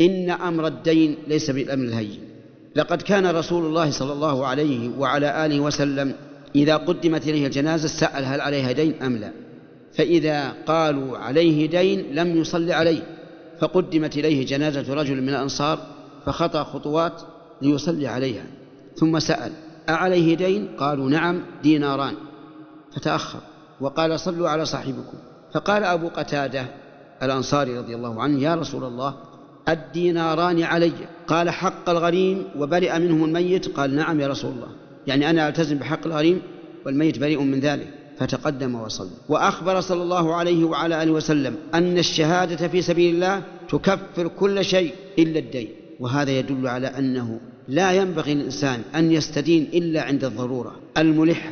إن أمر الدين ليس بالأمر الهين لقد كان رسول الله صلى الله عليه وعلى آله وسلم إذا قدمت إليه الجنازة سأل هل عليها دين أم لا. فإذا قالوا عليه دين لم يصل عليه. فقدمت إليه جنازة رجل من الأنصار فخطى خطوات ليصلي عليها. ثم سأل أعليه دين؟ قالوا نعم ديناران. فتأخر وقال صلوا على صاحبكم. فقال أبو قتادة الأنصاري رضي الله عنه يا رسول الله الديناران علي. قال حق الغريم وبرئ منهم الميت. قال نعم يا رسول الله. يعني أنا ألتزم بحق الغريم والميت بريء من ذلك. فتقدم وصلى. وأخبر صلى الله عليه وعلى آله وسلم أن الشهادة في سبيل الله تكفر كل شيء إلا الدين. وهذا يدل على أنه لا ينبغي للإنسان أن يستدين إلا عند الضرورة الملحة.